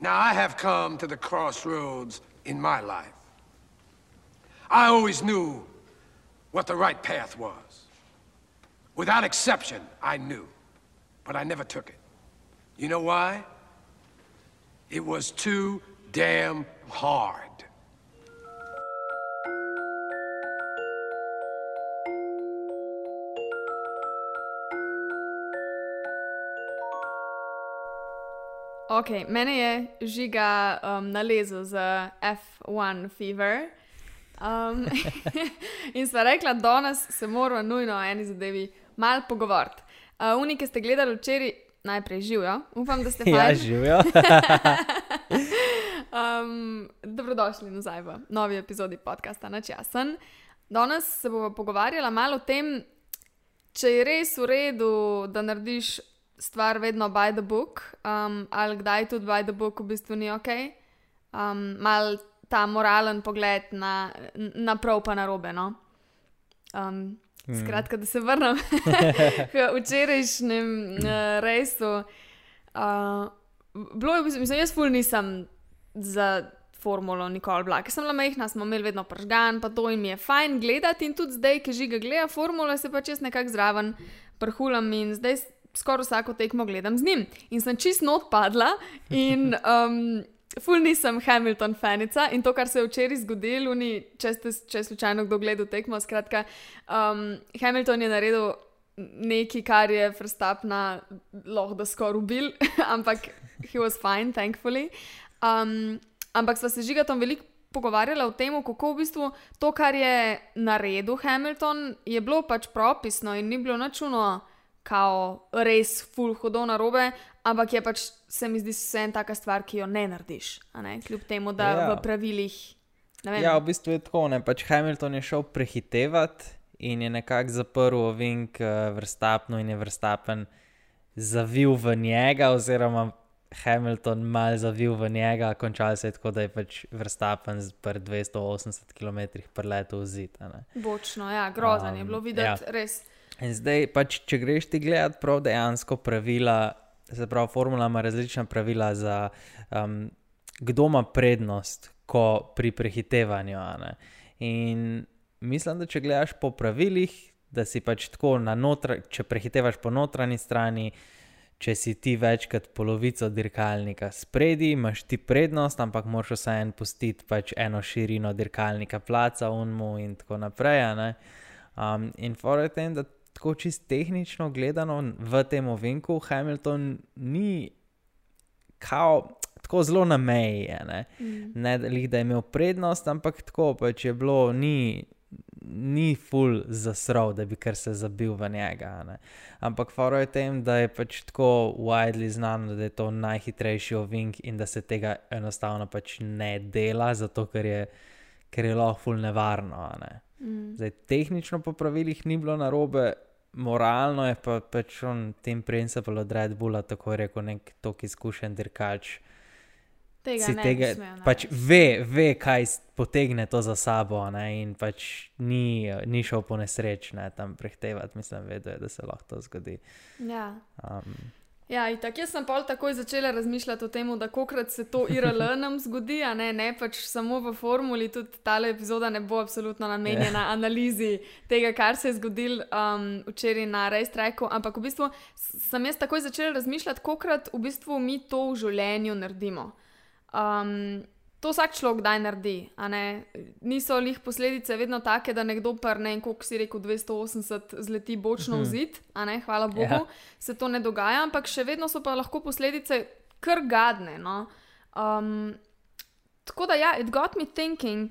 Now, I have come to the crossroads in my life. I always knew what the right path was. Without exception, I knew. But I never took it. You know why? It was too damn hard. Ok, mene je žiga um, nalezel za F1 fever. Um, in sva rekla, da danes se moramo nujno o eni zadevi malo pogovoriti. Uh, Unike ste gledali včeraj, najprej živijo, upam, da ste Ja, fajn. živijo. Um, dobrodošli nazaj v novi epizodi podcasta Načasen. Danes se bomo pogovarjali malo o tem, če je res v redu, da narediš stvar vedno by the book, um, ali kdaj tudi by the book v bistvu ni ok. Um, mal ta moralen pogled na, na prav pa na robe. No? Um, skratka, da se vrnem k včerajšnjem uh, resu. Uh, bilo je, mislim, jaz ful nisem za formulo nikoli bila, ker sem bila majhna, smo imeli vedno pržgan, pa to mi je fajn gledati. In tudi zdaj, ki žiga gleda formulo, se pač jaz nekako zraven prhulam in zdaj skoraj vsako tekmo gledam z njim. In sem čist not padla in. Um, Ful nisem Hamilton fanica in to, kar se je včeraj zgodilo, ni, če ste če slučajno kdo gledal tekmo. Skratka, um, Hamilton je naredil nekaj, kar je Verstappna lahko da skoraj ubil, ampak he was fine, thankfully. Um, ampak sva se žigatom veliko pogovarjala o tem, kako v bistvu to, kar je naredil Hamilton, je bilo pač propisno in ni bilo načuno. Kao res full hodov na robe, ampak je pač, se mi zdi, vse en taka stvar, ki jo ne narediš. Ne? Kljub temu, da Ja. v pravilih. Ja, v bistvu je tako. Ne? Pač Hamilton je šel prehitevati in je nekako zaprl ovink uh, Verstappenu in je Verstappen zavil v njega, oziroma Hamilton mal zavil v njega, končal se je tako, da je pač Verstappen z pr 280 km preletel v zid. Bočno, ja, grozen um, je Um, bilo videti, ja. ja. res. In zdaj, pač, če greš ti gledat prav dejansko pravila, se pravi, formula ima različna pravila za um, kdo ima prednost, ko pri prehitevanju. In mislim, da če gledaš po pravilih, da si pač tako na notra, če prehitevaš po notranji strani. Če si ti večkrat polovico dirkalnika spredi, imaš ti prednost, ampak moraš vseeno pustiti pač eno širino dirkalnika, placa, unmu in tako naprej. Um, in fora je tem, da tako čist tehnično gledano v tem ovinku Hamilton ni kao, tako zelo na meji. je, Ne, Mm. ne lih, da je imel prednost, ampak tako pač je bilo, ni, ni full zasrov, da bi kar se zabil v njega. ne. Ampak fora je tem, da je pač tako widely znano, da je to najhitrejši ovink in da se tega enostavno pač ne dela, zato ker je, ker je lahko full nevarno. Ne. Mm. Zdaj, tehnično po pravilih ni bilo narobe, moralno je pa pač on tem principal od Red Bulla, tako rekel, nek tok izkušen dirkač. Tega Si ne tega, bi smel pač ve, ve, kaj potegne to za sabo, ne, in pač ni, ni šel po nesreč, ne, tam prehtevati, mislim, vedel je, da se lahko to zgodi. Ja. Um, Ja, in tako jaz sem pol takoj začela razmišljati o tem, da kokrat se to IRL nam zgodi, a ne, ne pač samo v formuli, tudi ta epizoda ne bo absolutno namenjena Ja. analizi tega, kar se je zgodilo um, včeraj na Rejstrajku, ampak v bistvu sem jaz takoj začela razmišljati, kokrat v bistvu mi to v življenju naredimo. Um, to vsak človek kdaj naredi. Niso lih posledice vedno take, da nekdo pa ne vem, koliko si rekel, 280 zleti bočno v zid, a ne, hvala Bogu, Ja. se to ne dogaja, ampak še vedno so pa lahko posledice kar gadne. No? Um, tako da, ja, it got me thinking,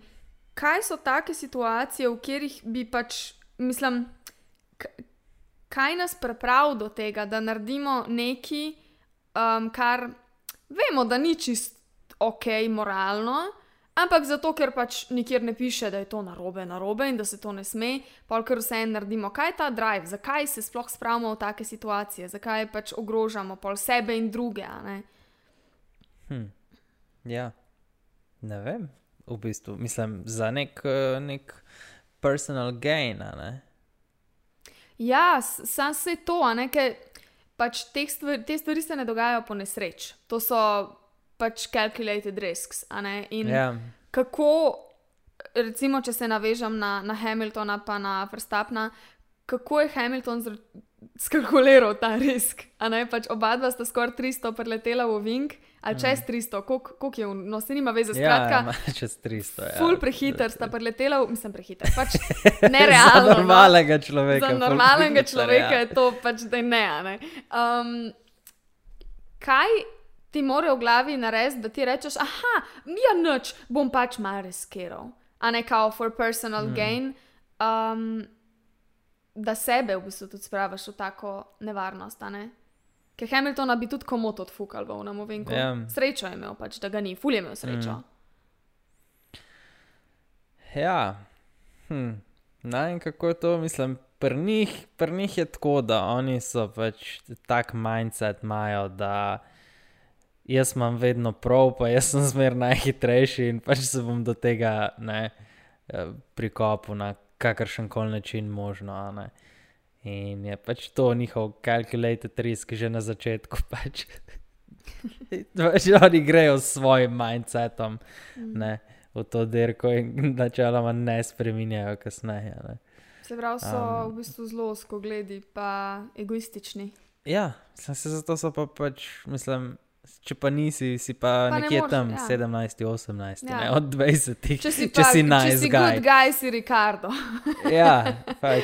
kaj so take situacije, v katerih bi pač, mislim, kaj nas pripravi do tega, da naredimo nekaj, um, kar vemo, da ni čist ok, moralno. Ampak zato, ker pač nikjer ne piše, da je to narobe, narobe in da se to ne sme, pa kar vse naredimo. Kaj je ta drive, zakaj se sploh spravimo v take situacije, zakaj pač ogrožamo pol sebe in druge. hm, ja, ne vem, v bistvu, mislim, za nek, eh, nek personal gain, ne. Ja, sam se to, a ne, ker pač teh stvari, te stvari se ne dogajajo po nesreč. To so pač calculated risks. In Ja, kako, recimo, če se navežem na, na Hamiltona, pa na Verstappna, kako je Hamilton skalkuliral ta risk. pač oba dva sta skoraj 300 preletela v Vink, ali čez 300, koliko koliko je, no se nima veze, ja, skratka. ja, čez 300. Ja. Ful prehiter sta preletela, v- mislim prehiter, pač Za nerealno. no. normalnega človeka. Za normalnega prehiter, človeka ja. je to pač, da ne. ne. Um, kaj ti more v glavi narediti, da ti rečeš, ah, ja, noč bom pač malo riskiral, a ne kao for personal mm. gain, um, da sebe v bistvu tudi spraviš v tako nevarnost. Ne? Ker Hamiltona bi tudi komot odfukal v unem ovinku. Ja. Srečo je imel, pač, da ga ni, ful je imel srečo. Mm. Ja, hm. ne vem kako je to, mislim. Pri njih, pri njih je tako, da oni so pač tak mindset imajo, da jaz imam vedno prav, pa jaz sem zmer najhitrejši in pač se bom do tega ne, eh, prikopal na kakršen koli način možno. In je pač to njihov calculated risk že na začetku. Pač. pač oni grejo s svojim mindsetom ne, v to dirko in načeloma ne spreminjajo kasneje. Ne. Se pravi, so um, v bistvu zelo skogledi, pa egoistični. Ja, sem se zato so pa pač, mislim, če pa nisi, si pa, Pa ne nekje moreš, tam ja. 17, 18, Ja. ne, od 20, Če si, če pa, si če nice si guy. good guy, si Ricardo. Ja, pač,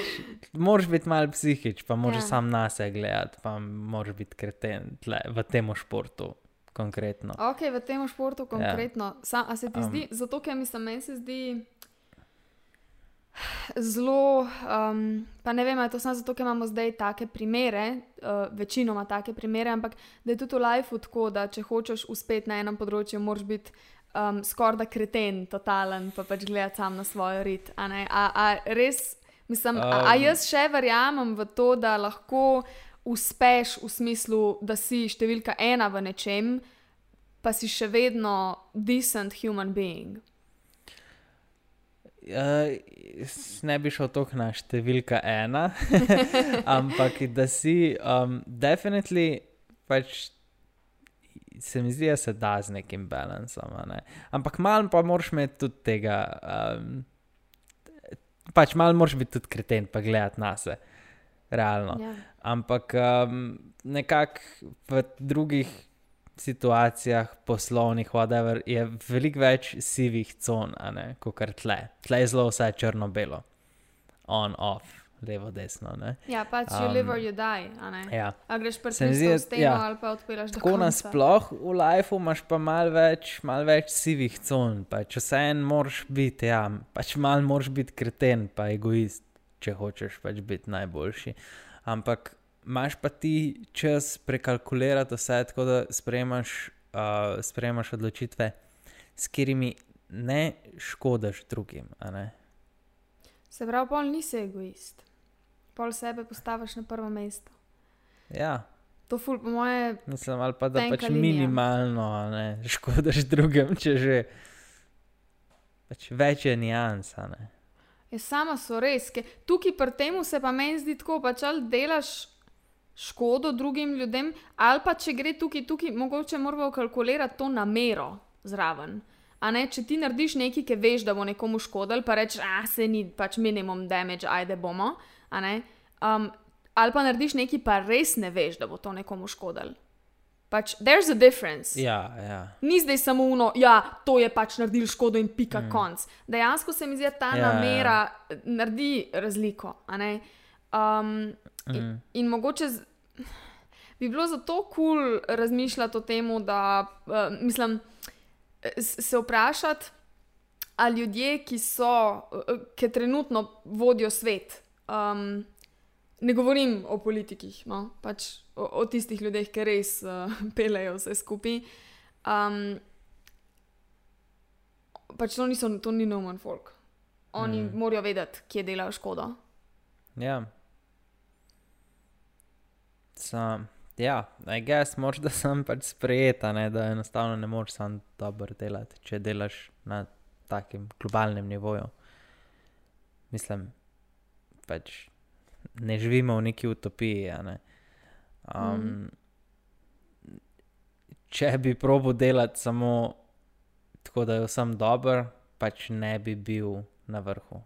moraš biti mal psihič, pa moraš Ja. sam na sebe gledati, pa moraš biti kreten tle, v tem športu konkretno. Ok, v tem športu konkretno. Ja. Sam, a se ti Um. zdi, zato ker meni se zdi zelo, um, pa ne vem, to samo zato, ker imamo zdaj take primere, uh, večinoma take primere, ampak da je tudi v lifeu tako, da če hočeš uspeti na enem področju, moraš biti um, skoraj da kreten, totalen, pa pač gledati sam na svojo rit. A, a, a res, mislim, a, a Um. jaz še verjamem v to, da lahko uspeš v smislu, da si številka ena v nečem, pa si še vedno decent human being. Uh, ne bi šel toliko na številka ena, ampak da si, um, definitivno pač se mi zdi, da se da z nekim balansom. Ne? Ampak malo pa moraš imeti tudi tega, um, pač malo moraš biti tudi kreten, pa gledati na se, realno. Ja. Ampak um, nekako v drugih situacijah, poslovnih, whatever, je veliko več sivih con, kot kar tle. Tle je zelo vse črno-belo, on, off, levo, desno. Ne? ja, pač you Um, live or you die. a ne? Ja. A greš proti Se zdi, da- steno ja. ali pa odpiraš do Tako nasploh v lifeu imaš pa malo več, mal več sivih con. Pač vse en moraš biti, ja, pač mal moraš biti kreten, pa egoist, če hočeš pač biti najboljši. Ampak imaš pa ti čas prekalkulirati vse, tako da sprejemaš, uh, sprejemaš odločitve, s katerimi ne škodaš drugim. ne. Se pravi, pol nisi egoist. Pol sebe postaviš na prvo mesto. Ja, To ful, po moje, mislim, ali pa da pač linija. minimalno ne, škodaš drugim, če že. Pač več je nijans, a ne. je sama so res. ker Tukaj pri tem se pa meni zdi tako, pač ali delaš škodo drugim ljudem, ali pa če gre tukaj, tukaj mogoče moramo kalkulirati to namero zraven. A ne, če ti narediš nekaj, ki veš, da bo nekomu škodil, pa rečeš, ah, se ni, pač minimum damage, ajde bomo. Um, ali pa narediš nekaj, pa res ne veš, da bo to nekomu škodil. Pač, there's a difference. Ja, ja. Ni zdaj samo uno, ja, to je pač naredil škodo in pika mm. konc. Dejansko se mi zdi, da ta Ja, namera ja. naredi razliko. Um, Mm. in mogoče z, bi bilo zato kul cool razmišljati o tem, da uh, mislim, se vprašati, ali ljudje, ki so, uh, ki trenutno vodijo svet. Um, Ne govorim o politikih, no? pač o, o tistih ljudeh, ki res uh, pelejo vse skupaj. Um, pač to, niso, to ni no man folk. Oni mm. morajo vedeti, kje delajo škodo. ja. Sam, ja, I guess, moraš da sem pač sprejeta, ne, da enostavno ne moreš sam dobro delati, če delaš na takem globalnem nivoju. Mislim, pač ne živimo v neki utopiji. Ne. Um, mm. če bi probo delati samo tako, da je vsem dober, pač ne bi bil na vrhu.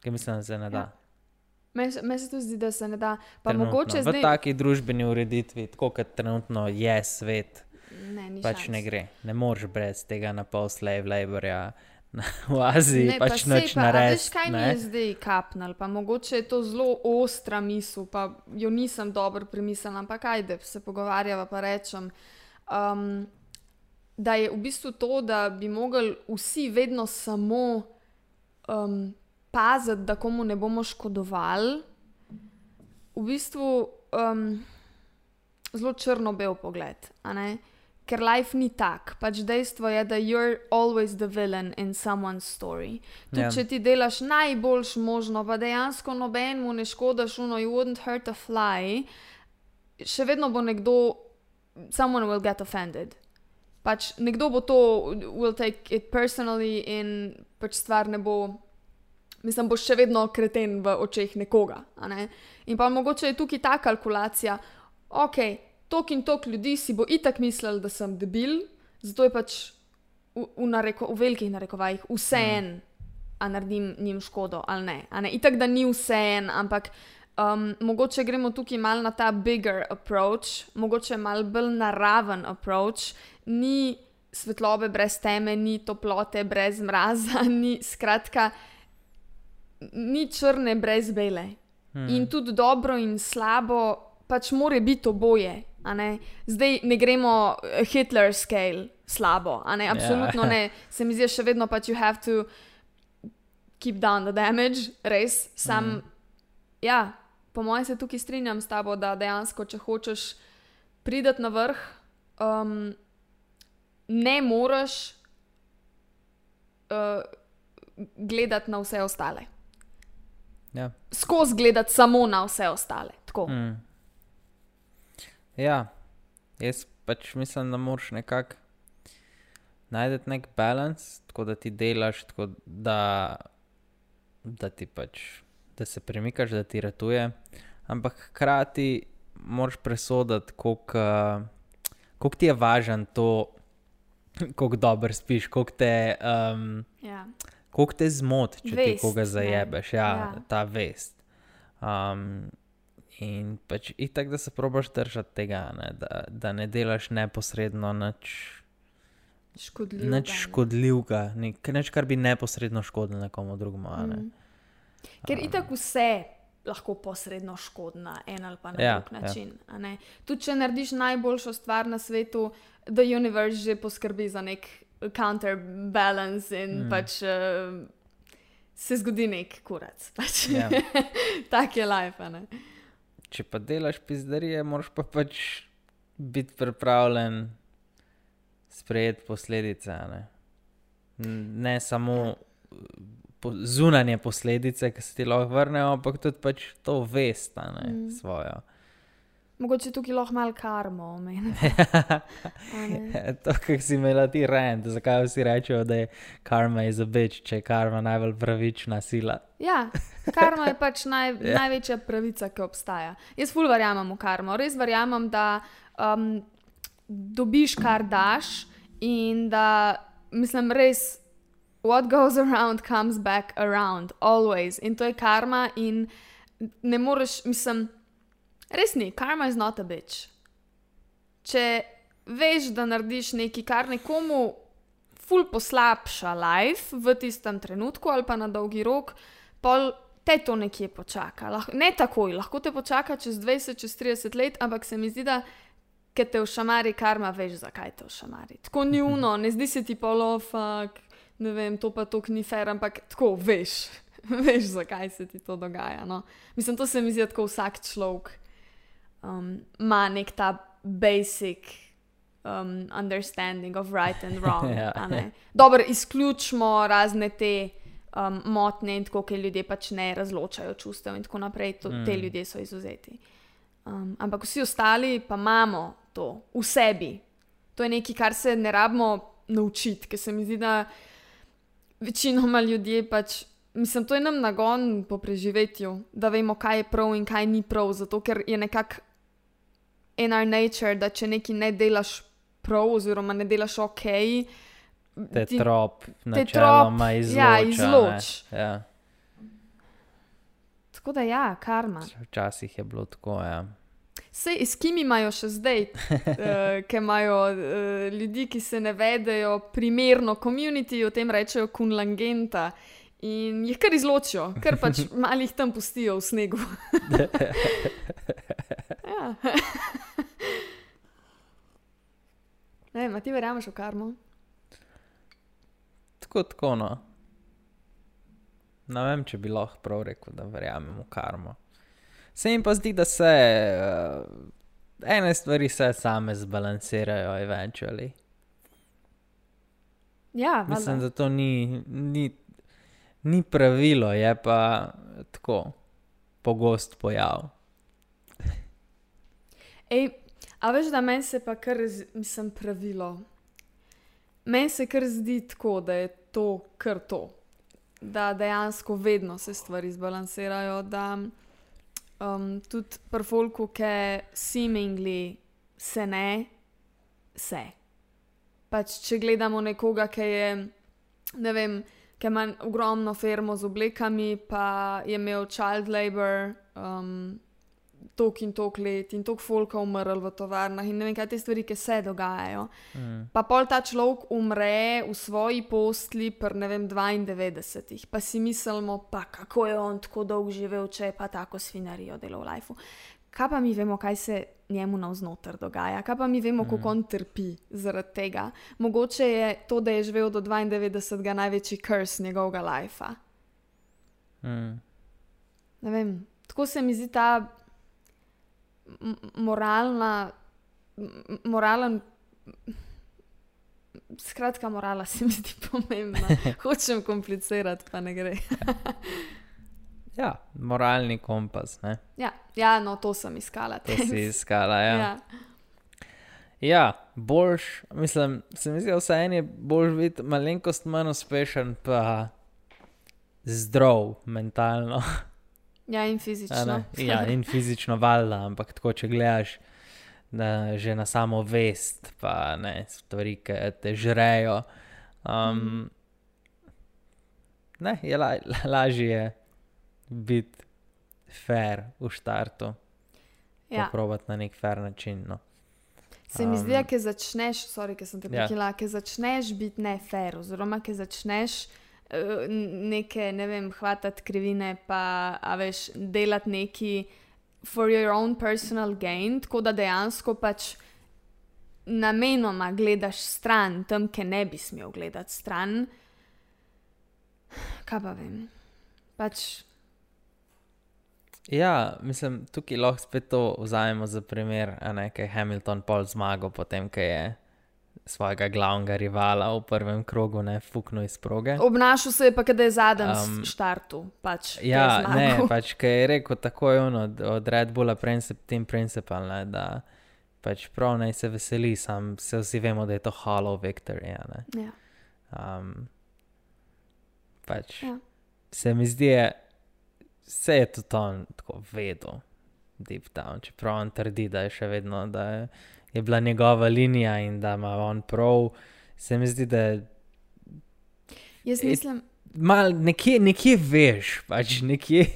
Ker mislim, da se ne da. Ja. Meni se- tudi zdi, da se ne da. Pa Trenutno. mogoče v zdaj. taki družbeni ureditvi, tako kot trenutno je svet, Ne, pač šans. ne gre. Ne moreš brez tega na pol slave laborja v Aziji, Ne, pa pač sej noč pa, a narediti. Veš, kaj mi je zdaj kapnil, pa mogoče je to zelo ostra misel, pa jo nisem dobro premislila, ampak ajde, se pogovarjava pa rečem. Um, da je v bistvu to, da bi mogli vsi vedno samo um, paziti, da komu ne bomo škodovali, v bistvu um, zelo črno-bel pogled. a ne? Ker life ni tak. Pač dejstvo je, da you're always the villain in someone's story. Tudi Ja. če ti delaš najboljš možno, pa dejansko nobenemu ne škodaš, uno, you wouldn't hurt a fly, še vedno bo nekdo, someone will get offended. Pač nekdo bo to, will take it personally in pač stvar ne bo. Mislim, boš še vedno kreten v očeh nekoga. Ne? In pa mogoče je tukaj ta kalkulacija, ok, tok in tok ljudi si bo itak mislil, da sem debil, zato je pač v, v, nareko, v velikih narekovajih vse en, a naredim njim škodo ali ne. Ne? Itak, da ni vse en, ampak um, mogoče gremo tukaj mal na ta bigger approach, mogoče mal bolj naraven approach, ni svetlobe brez teme, ni toplote brez mraza, ni skratka ni črne brez bele. Hmm. In tudi dobro in slabo, pač more biti oboje. Ne? Zdaj ne gremo eh, Hitler scale slabo, ne, absolutno Ja. ne. Se mi zdi še vedno pač you have to keep down the damage, res. Sam, mm. ja, po mojem se tukaj strinjam s tabo, da dejansko, če hočeš priti na vrh, um, ne moreš uh, gledati na vse ostale Ja. skozi gledati samo na vse ostale. Tako. Mm. Ja, jaz pač mislim, da moraš nekako najti nek balans, tako da ti delaš, tako da, da ti pač, da se premikaš, da ti ratuje, ampak hkrati moraš presoditi, koliko uh, ti je važno to, koliko dobro spiš, koliko te. Um, Ja. Kako te zmoti, če Vest, ti koga zajebeš, ja, Ja. ja. ta vest. Um, in pač itak, da se probaš držati tega, ne, da, da ne delaš neposredno nič, Škodljivo. nič škodljivega, nič, kar bi neposredno škodilo nekomu drugemu. Ne. Mm. Ker itak vse lahko posredno škodi na en ali pa na Ja, ja, drug način. Ja. Tudi če narediš najboljšo stvar na svetu, da univerz že poskrbi za nek counterbalance in mm. pač uh, se zgodi nek kurac. Pač. Ja. tak je life. Ne? Če pa delaš pizdarije, moraš pa pač biti pripravljen sprejeti posledice. Ne, ne samo po, zunanje posledice, ki se ti lahko vrnejo, ampak tudi pač to vest, ne, mm. svojo. Mogoče tukaj lahko malo karmo omenim. to, kar si imela ti rend, zakaj vsi rečejo, da je karma iz obeč, če je karma najbolj pravična sila. Ja, karma je pač naj, ja. največja pravica, ki obstaja. Jaz ful verjamem v karmo, res verjamem, da um, dobiš, kar daš in da mislim res. What goes around comes back around, always. In to je karma, in ne moreš, mislim, res ni, karma is not a bitch. Če veš, da narediš nekaj, kar nekomu ful poslabša life v tistem trenutku ali pa na dolgi rok, pol te to nekje počaka. Lah, ne takoj, lahko te počaka čez 20, čez 30 let, ampak se mi zdi, da ker te v šamari karma, veš, zakaj te v šamari. Tako ni uno, ne zdi se ti polofak, ne vem, to pa to ni fair, ampak tako veš. Veš, zakaj se ti to dogaja. No? Mislim, to se mi zdi, tako vsak človek um, ima nek ta basic um, understanding of right and wrong. Ja. a ne. Dobro, izključimo razne te um, motnje in tako, ker ljudje pač ne razločajo čustev in tako naprej. To, mm. Te ljudje so izuzeti. Um, ampak vsi ostali pa imamo to v sebi. To je nekaj, kar se ne rabimo naučiti, ker se mi zdi, da večinoma ljudje pač. Mislim, to je nam nagon po preživetju, da vemo, kaj je prav in kaj ni prav, zato ker je nekako in our nature, da če nekaj ne delaš prav, oziroma ne delaš ok, Te ti- trop, te trop, izloča. ja, ne. izloč. Ja. Tako da ja, karma. Včasih je bilo tako, ja. Sej, s kim imajo še zdaj, uh, ki imajo uh, ljudi, ki se ne vedejo primerno, komuniti o tem rečejo kunlangenta in jih kar izločijo, ker pač malih tam pustijo v snegu. ja. Ne, ma ti verjameš v karmo? Tako, tako no. Ne vem, če bi lahko prav rekel, da verjamem v karmo. Se jim pa zdi, da se uh, ene stvari se same zbalansirajo, eventually. Ja, Mislim, valjda. da to ni, ni, ni pravilo, je pa tako pogost pojav. Ej, a veš, da meni se pa kar, mislim, pravilo. Meni se kar zdi tako, da je to kar to. Da dejansko vedno se stvari zbalansirajo, da um, tudi pri folku, ki seemingly se ne, se. Pač, če gledamo nekoga, ki je, ne vem, ki ima ogromno firmo z oblekami, pa je imel child labor, um, tok in tok let in tok folka umrl v tovarnah in ne vem, kaj te stvari, ki se dogajajo. Mm. Pa pol ta človek umre v svoji postli, pri ne vem, 92, pa si mislimo, pa kako je on tako dolgo živel, če je pa tako svinarijo delal v lifeu. Kaj pa mi vemo, kaj se njemu navznoter dogaja, kaj pa mi vemo, mm. kako on trpi zaradi tega. Mogoče je to, da je živel do 92, največji kurs njegovega lajfa. Mm. Ne vem, tako se mi zdi ta moralna, moralen. Skratka, morala se mi zdi pomembna. Hočem komplicirati, pa ne gre. Ja, moralni kompas, ne? Ja, ja no, to sem iskala. To si iskala, ja. ja. Ja, boljš, mislim, se mi zdi, vse en je boljš biti malenkost manj uspešen, pa zdrav mentalno. ja, in fizično. ne. Ja, in fizično valjda, ampak tako, če gledaš na, že na samo vest, pa ne stvari, ki te žrejo. Um, ne, je la, lažje je biti fair v štartu, ja. poprobati na nek fair način. No. Se mi zdi, Um, da ki začneš, sorry, ki sem te Ja. prekila, ki začneš biti nefer, oziroma ki začneš neke, ne vem, hvatati krivine, pa veš, delati neki for your own personal gain, tako da dejansko pač namenoma gledaš stran, tam, ki ne bi smel gledati stran. Kaj pa vem. Pač, Ja, mislim, tukaj lahko spet to vzamemo za primer, a ne, kaj je Hamilton pol zmagal, potem, ko je svojega glavnega rivala v prvem krogu ne fuknil iz proge. obnašal se je pa, da je zadnji Um, um, štartu. Pač, Ja, ne, pač, ki je rekel tako je ono od, Red Bulla, princip, team principal, ne, da pač prav naj se veseli, sam se vsi vemo, da je to hollow victory. Ja. um, pač, Ja. se mi zdi, vse je tudi on tako vedel, deep down, čeprav on trdi, da je še vedno, da je, je bila njegova linija in da ima on prav. Se mi zdi, da Jaz mislim, mal nekje, nekje veš, pač nekje.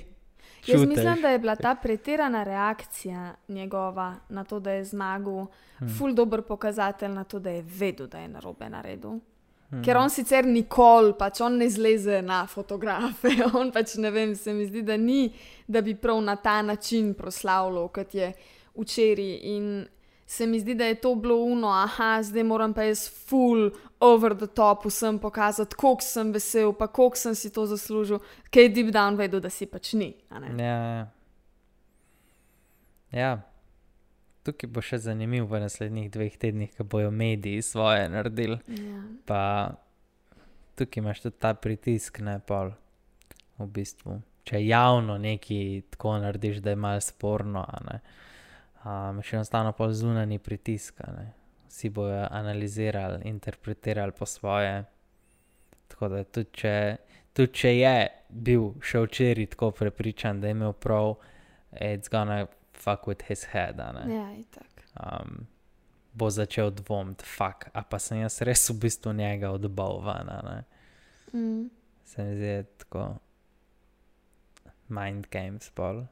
Jaz čutiš. mislim, da je bila ta pretirana reakcija njegova na to, da je zmagal, Hmm. ful dobr pokazatelj na to, da je vedel, da je narobe naredil. Hmm. Ker on sicer nikoli, pač on ne zleze na fotografe, on pač ne vem, se mi zdi, da ni, da bi prav na ta način proslavljal, kot je včeraj. In se mi zdi, da je to bilo uno, aha, zdaj moram pa jaz full over the top vsem pokazati, koliko sem vesel, pa koliko sem si to zaslužil, je deep down vedel, da si pač ni. a ne. Ja, ja. ja. Tukaj bo še zanimivo v naslednjih dveh tednih, ko bojo mediji svoje naredili. Ja. Pa tukaj imaš tudi ta pritisk, ne pol. V bistvu. Če javno nekaj tako narediš, da je malo sporno, ne. Um, še enostavno pol zunani pritisk. Vsi bojo analizirali, interpretirali po svoje. Tako da tudi če, tudi če je bil še včeraj tako prepričan, da je imel prav, it's gonna fuck with his head, ne. Ja, itak. um, bo začel dvomiti, fuk, a pa sem jaz res v bistvu njega odbavljena. Mm. Se mi zdi tako mind games pol.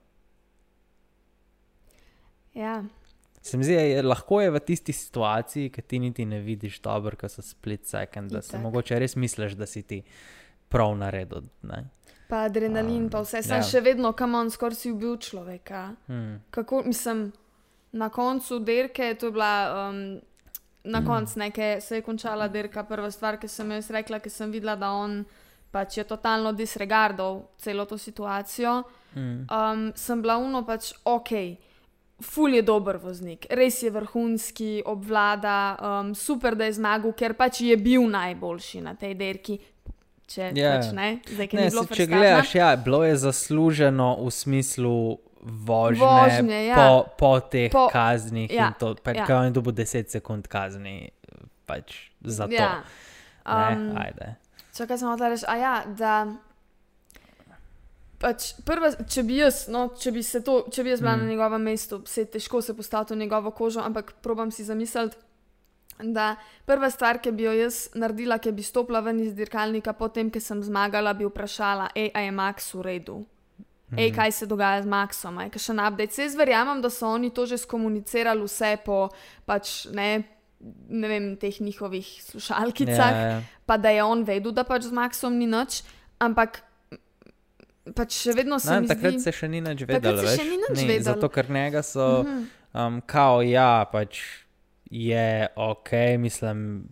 Ja. Se mi zdi, je lahko je v tisti situaciji, ki ti niti ne vidiš dobro, ko so split second, da se mogoče res misliš, da si ti prav naredil. Ne? Pa adrenalin, Um, pa vse, sem ja. še vedno, kam on skoraj si ubil človeka. Hmm. Kako, mislim, na koncu dirke, to je bila. Um, Na koncu neke se je končala dirka, prva stvar, ki sem jo jaz rekla, ker sem videla, da on pač je totalno disregardal celo to situacijo. Mm. Um, sem bila uno pač ok, ful je dober voznik, res je vrhunski, obvlada, um, super, da je zmagal, ker pač je bil najboljši na tej dirki. Če Ja. pač ne, zdaj, Ne, ni bilo se, če gledaš, ja, bilo je zasluženo v smislu vožnje, Vožnje, ja. po, po teh Po- kaznih. ja, to, pač, ja. Kaj on dobi 10 sekund kazni pač za to. Ja. Um, Um, Ajde. Čakaj, sem hotel reči, ja, da. Pač prva, če bi jaz, no, če bi, se to, če bi jaz bila mm. na njegovem mestu, se težko se postaviti v njegovo kožo, ampak probam si zamisliti, da prva stvar, ki bi jo jaz naredila, ki bi stopila ven iz dirkalnika, potem, ko sem zmagala, bi vprašala, ej, a je Max v redu. Ej, kaj se dogaja z Maxom, aj še na update. Jaz verjamem, da so oni to že skomunicirali vse po pač, ne, ne vem, teh njihovih slušalkicah, Ja, ja. pa da je on vedel, da pač z Maxom ni nič, ampak pač še vedno se Ne, mi takrat zdi, se še ni nič Takrat vedelo. se še ni nič Ni, vedelo. Zato, ker njega so, um, kao, ja, pač je ok, mislim.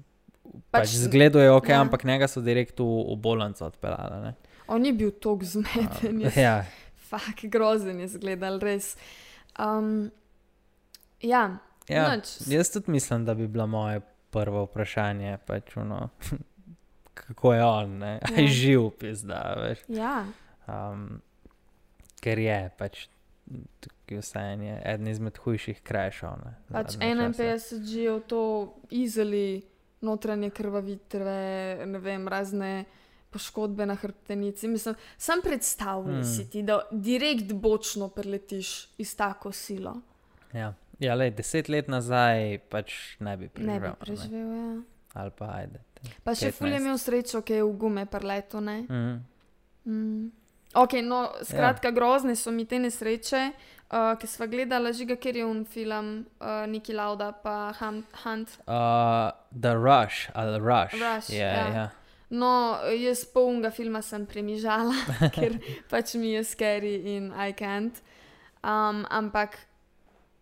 Pač, pač zgleduje ok, ja. ja. ampak njega so direkt v, v bolnico odpeljali. ne. on je bil tok zmeden, je Ja, fak grozen je zgledal, res. Um, ja, ja. Nič. Jaz tudi mislim, da bi bilo moje prvo vprašanje, pač, ono, kako je on, ne? a je Ja. živ, pizda, veš. ja, Um, ker je, pač, tukaj vse en je eden izmed hujših krešov. ne, pač zadnje čase. 51 živ to izeli notranje krvavitve, ne vem, razne poškodbe na hrbtenici. Mislim, sam predstavljaj Hmm. si ti, da direkt bočno preletiš iz tako silo. Ja, ja le, deset let nazaj pač ne bi Ne preživel. bi ne. preživel, ja. Ali pa ajde. Pa še ful je 15. imel srečo, ki je v gume preleto, ne? Mm. Mm. Ok, no, skratka, ja. grozne so mi te nesreče, uh, ki sva gledala, žiga, ker je un film, uh, Niki Lauda, pa Hunt. Uh, the Rush, ali Rush. Rush, je, ja. ja. No, jaz polnega filma sem premižala, ker pač mi je scary in I can't. Um, ampak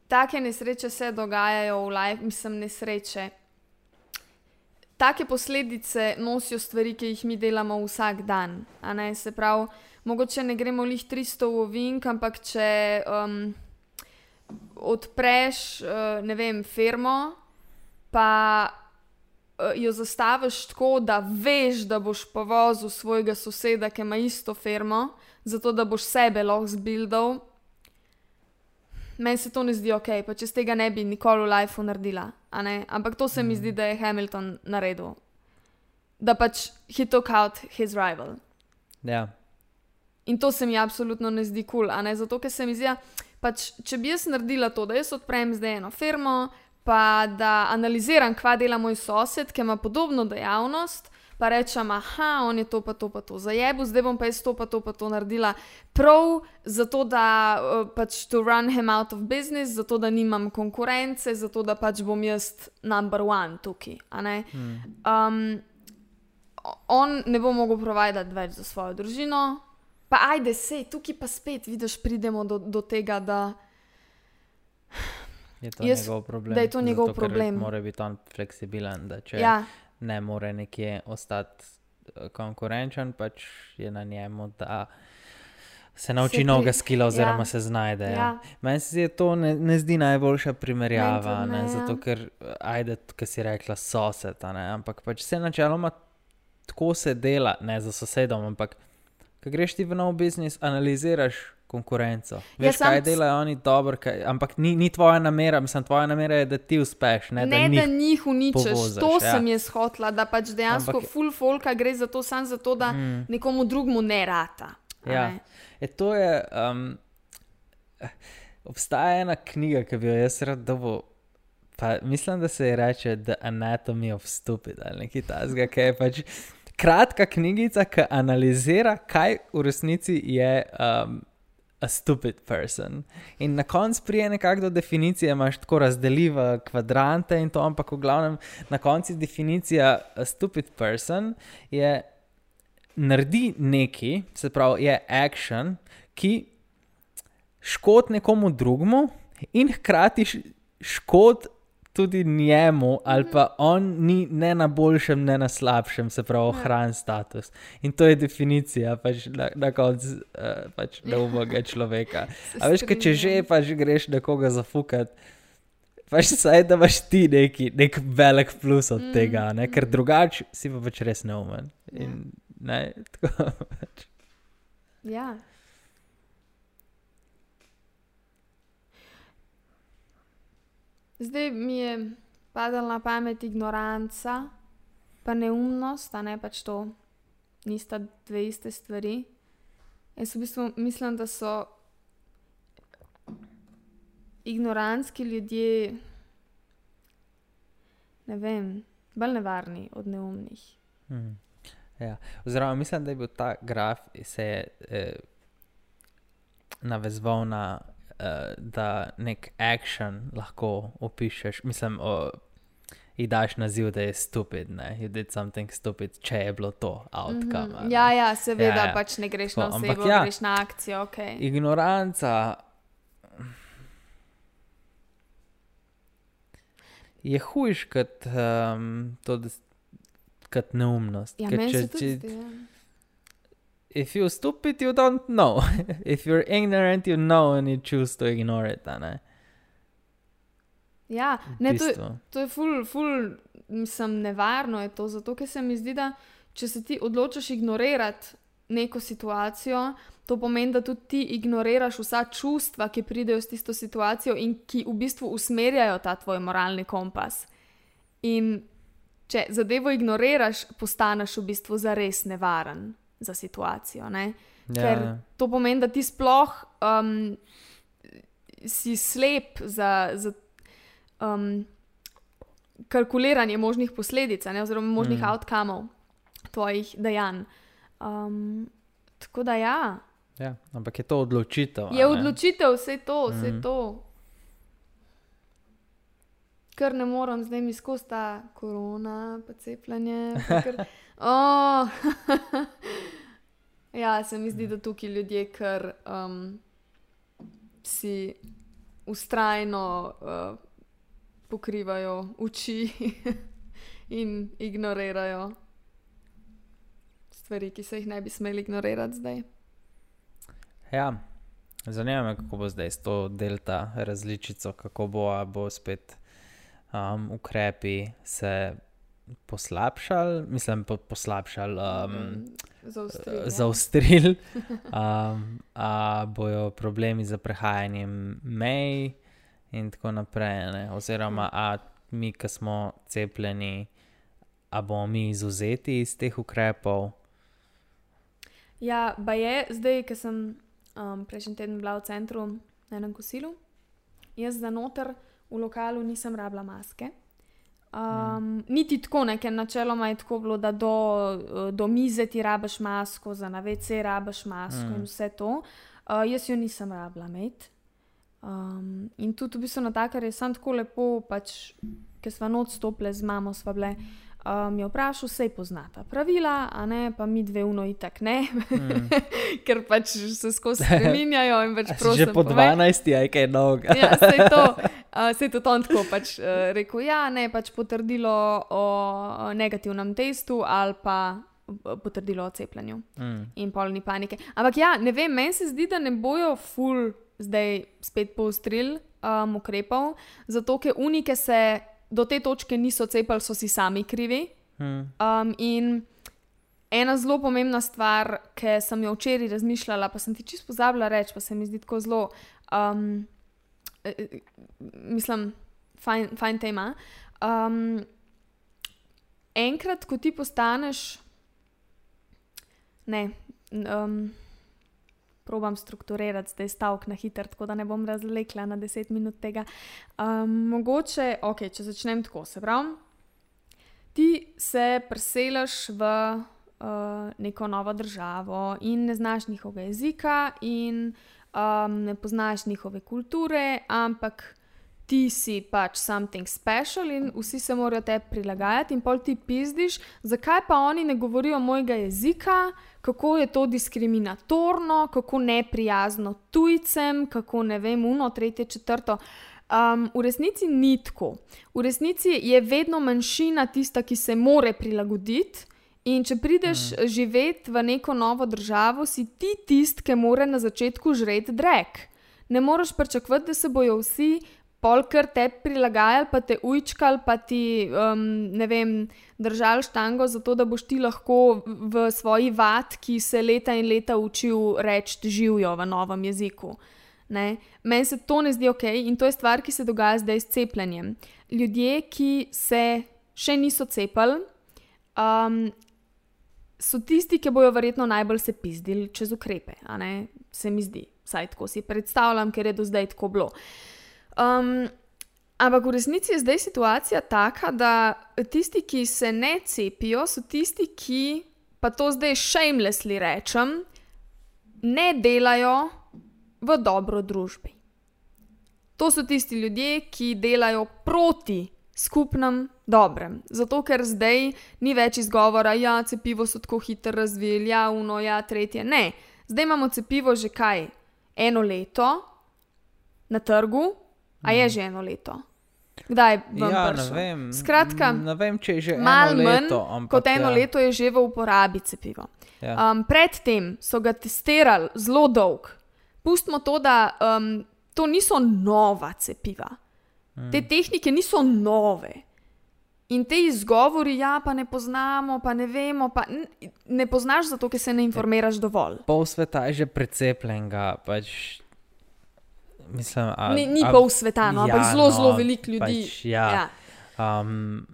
take nesreče se dogajajo v life, mislim, nesreče. Take posledice nosijo stvari, ki jih mi delamo vsak dan. Se pravi, mogoče ne gremo lih 300 v ovink, ampak če um, odpreš, uh, ne vem, firmo, pa eh, jo zastaviš tako, da veš, da boš povozil svojega soseda, ki ima isto firmo, zato da boš sebe lahko zbildal. Meni se to ne zdi ok, pa če z tega ne bi nikoli v lifeu naredila. Ampak to se mi zdi, da je Hamilton naredil. Da pač he took out his rival. ja. In to se mi absolutno ne zdi kul, cool, zato ker se mi zdi, pač, če bi jaz naredila to, da jaz odprem zdaj eno firmo, pa da analiziram, kva dela moj sosed, ki ima podobno dejavnost, pa rečem, aha, on je to, pa to, pa to zajebu, zdaj bom pa jaz to, pa to, pa to naredila prav, zato da uh, pač to run him out of business, zato da nimam konkurence, zato da pač bom jaz number one tukaj. a ne. Um, on ne bo mogel providati več za svojo družino. Pa ajde, se, tukaj pa spet vidiš, pridemo do, do tega, da Je to Jaz- njegov problem. da je to njegov zato, problem. Mora biti on fleksibilen, da če ja, ne more nekje ostati eh, konkurenčen, pač je na njemu, da se nauči novega skila, oziroma ja. se znajde. Ja. Ja. Meni se da to ne, ne zdi najboljša primerjava, tudi ne, ne, ja. zato ker, eh, ajde, ki si rekla, sosed, ne, ampak pač se načeloma tako se dela, ne za sosedom, ampak ko greš ti v nov biznis, analiziraš konkurenco. Veš, sam kaj delajo oni dobro, kaj, ampak ni, ni tvoja namera, mislim, tvoja namera je, da ti uspeš, ne, ne, da da njih njih uničiš. povoziš, To ja. sem jaz hotla, da pač dejansko Ampak- full folka gre za to, samo zato, da mm. nekomu drugmu ne rata. Ja. E, to je. Um, obstaja ena knjiga, ki bi jo jaz rad dobil Pa mislim, da se ji reče The Anatomy of Stupid ali nekaj tasga, ki je pač kratka knjigica, ki analizira, kaj v resnici je um, a stupid person. In na koncu prije nekako do definicije, imaš tako razdeljive kvadrante in to, ampak v glavnem na koncu definicija a stupid person je naredi nekaj, se pravi, je action, ki škod nekomu drugemu in hkrati škod tudi njemu, ali pa on ni ne na boljšem, ne na slabšem, se pravi, ohran status. In to je definicija pač na, na koncu uh, pač neumnega človeka. A veš, kaj, če že pač greš nekoga zafukati. Pač saj, da imaš ti neki, nek velik plus od tega, ne? ker drugače si pa pač res neumen. In, ne, tako, pač. Ja. Zdaj mi je padala na pamet ignoranca, pa neumnost, a ne pač to, nista dve iste stvari. Jaz v bistvu mislim, da so ignorantski ljudje, ne vem, bolj nevarni od neumnih. Hmm. Ja. Oziroma, mislim, da je bil ta graf, se je eh, navezoval na, da nek action lahko opišeš. Mislim, o, ji daš naziv, da je stupid, ne, you did something stupid, če je bilo to outcome. a Mhm. ne. Ja, ja, seveda, Ja, ja, pač ne greš na Tako, ampak osebo, ja. ja. greš na akcijo. Okay. Ignoranca je hujš kot, um, to, da kot neumnost. Ja, Ker če- tudi če-. Ja. If you're stupid, you don't know. if you're ignorant, you know and you choose to ignore it. a Ne? Ja, ne, to, je- to je ful, ful, mislim, nevarno je to, zato ker se mi zdi, da če se ti odločiš ignorirati neko situacijo, to pomeni, da tudi ti ignoriraš vsa čustva, ki pridejo s tisto situacijo in ki v bistvu usmerjajo ta tvoj moralni kompas. In če zadevo ignoriraš, postaneš v bistvu zares nevaren za situacijo. Ne? Ja, Ker ja. to pomeni, da ti sploh um, si slep za, za um, kalkuliranje možnih posledic, ne, oziroma možnih Mm. outcomeov tvojih dejanj. Um, tako da ja, Ja, ampak je to odločitev. je ne? odločitev vse to, vse mm. to. Ker ne morem zdaj mi skozi ta korona, pa cepljenje. pa Ker, oh. ja, se mi zdi, da tukaj ljudje, ker um, si ustrajno uh, pokrivajo oči in ignorirajo stvari, ki se jih ne bi smeli ignorirati zdaj. Ja, zanima me, kako bo zdaj s to delta različico, kako bo, a bo spet um, ukrepi se poslabšali, mislim, po, poslabšali, um, Zaostrili, ja. zaustrili, um, a bojo problemi z prehajanjem mej in tako naprej. Ne? Oziroma, a mi, ki smo cepljeni, a bomo mi izuzeti iz teh ukrepov. Ja, pa je zdaj, ker sem um, prejšnji teden bila v centru na enem kosilu, jaz za noter v lokalu nisem rabila maske. Um, mm. Niti tako, ne, ker načeloma je tako bilo, da do, do mize ti rabiš masko, za na WC rabiš masko mm. in vse to. Uh, jaz jo nisem rabila imeti. Um, in tudi v bistvu na takar je sam tako lepo, pač, ker smo noč stopile z mamo, sva bile. Um, je vprašal, vse poznata pravila, a ne pa mi dve uno itak ne, mm. ker pač se skozi spremenjajo in pač A si prosim. že po povej. 12, aj kaj novega. Ja, se je to, uh, se je to on tako pač uh, rekel. Ja, ne pač potrdilo o negativnem testu ali pa potrdilo o cepljenju. Mm. In polni panike. Ampak ja, ne vem, meni se zdi, da ne bojo ful zdaj spet poostrili um, ukrepov, zato ker unike se do te točke niso cepili, so si sami krivi. Mm. Um, in ena zelo pomembna stvar, ki sem jo včeraj razmišljala, pa sem ti čisto pozabila reči, pa se mi zdi tako zelo, um, eh, eh, mislim, fajn, fajn tema. Um, enkrat, ko ti postaneš, ne, um, probam strukturirati zdaj stavek na hitro, tako da ne bom razlekla na 10 minut tega. Um, mogoče, ok, če začnem tako, se pravi, ti se preseliš v uh, neko novo državo in ne znaš njihovega jezika, in um, ne poznaš njihove kulture, ampak ti si pač something special in vsi se morajo te prilagajati, in pol ti pizdiš, zakaj pa oni ne govorijo mojega jezika, kako je to diskriminatorno, kako neprijazno tujcem, kako ne vem, uno, tretje, četrto. Um, v resnici ni tako. V resnici je vedno manjšina tista, ki se more prilagoditi. In če prideš mm. živeti v neko novo državo, si ti tisti, ki mora na začetku žreti drek. Ne moreš pričakovati, da se bojo vsi polkar te prilagajali, pa te ujčkali, pa ti, um, ne vem, držali štango, zato da boš ti lahko v svoji vat, ki se leta in leta učil reči, živijo v novem jeziku. Meni se to ne zdi ok in to je stvar, ki se dogaja zdaj s cepljenjem. Ljudje, ki se še niso cepili, um, so tisti, ki bojo verjetno najbolj se pizdili čez ukrepe. Se mi zdi, vsaj tako si predstavljam, ker je do zdaj tako bilo. Um, ampak v resnici je zdaj situacija taka, da tisti, ki se ne cepijo, so tisti, ki, pa to zdaj shamelessly rečem, ne delajo v dobro družbi. To so tisti ljudje, ki delajo proti skupnem dobrem. Zato, ker zdaj ni več izgovora, da ja, cepivo so tako hitro razvili, ja, uno, ja, tretje. Ne, zdaj imamo cepivo že kaj eno leto na trgu, A je že eno leto? Kdaj vam ja, prišel? ne vem. Skratka, ne vem, če je že malo manj leto, ampak kot eno ja. leto je že v uporabi cepivo. Ja. Um, predtem so ga testirali zelo dolg. Pustimo to, da um, to niso nova cepiva. Hmm. Te tehnike niso nove. In te izgovori, ja, pa ne poznamo, pa ne vemo, pa ne poznaš zato, ker se ne informiraš dovolj. Pol sveta je že precepljenega. Pač, mislim, a, Ni, ni a, pol sveta, no, ampak ja, zelo, no, zelo veliko ljudi. Pač, ja. Ja. Um,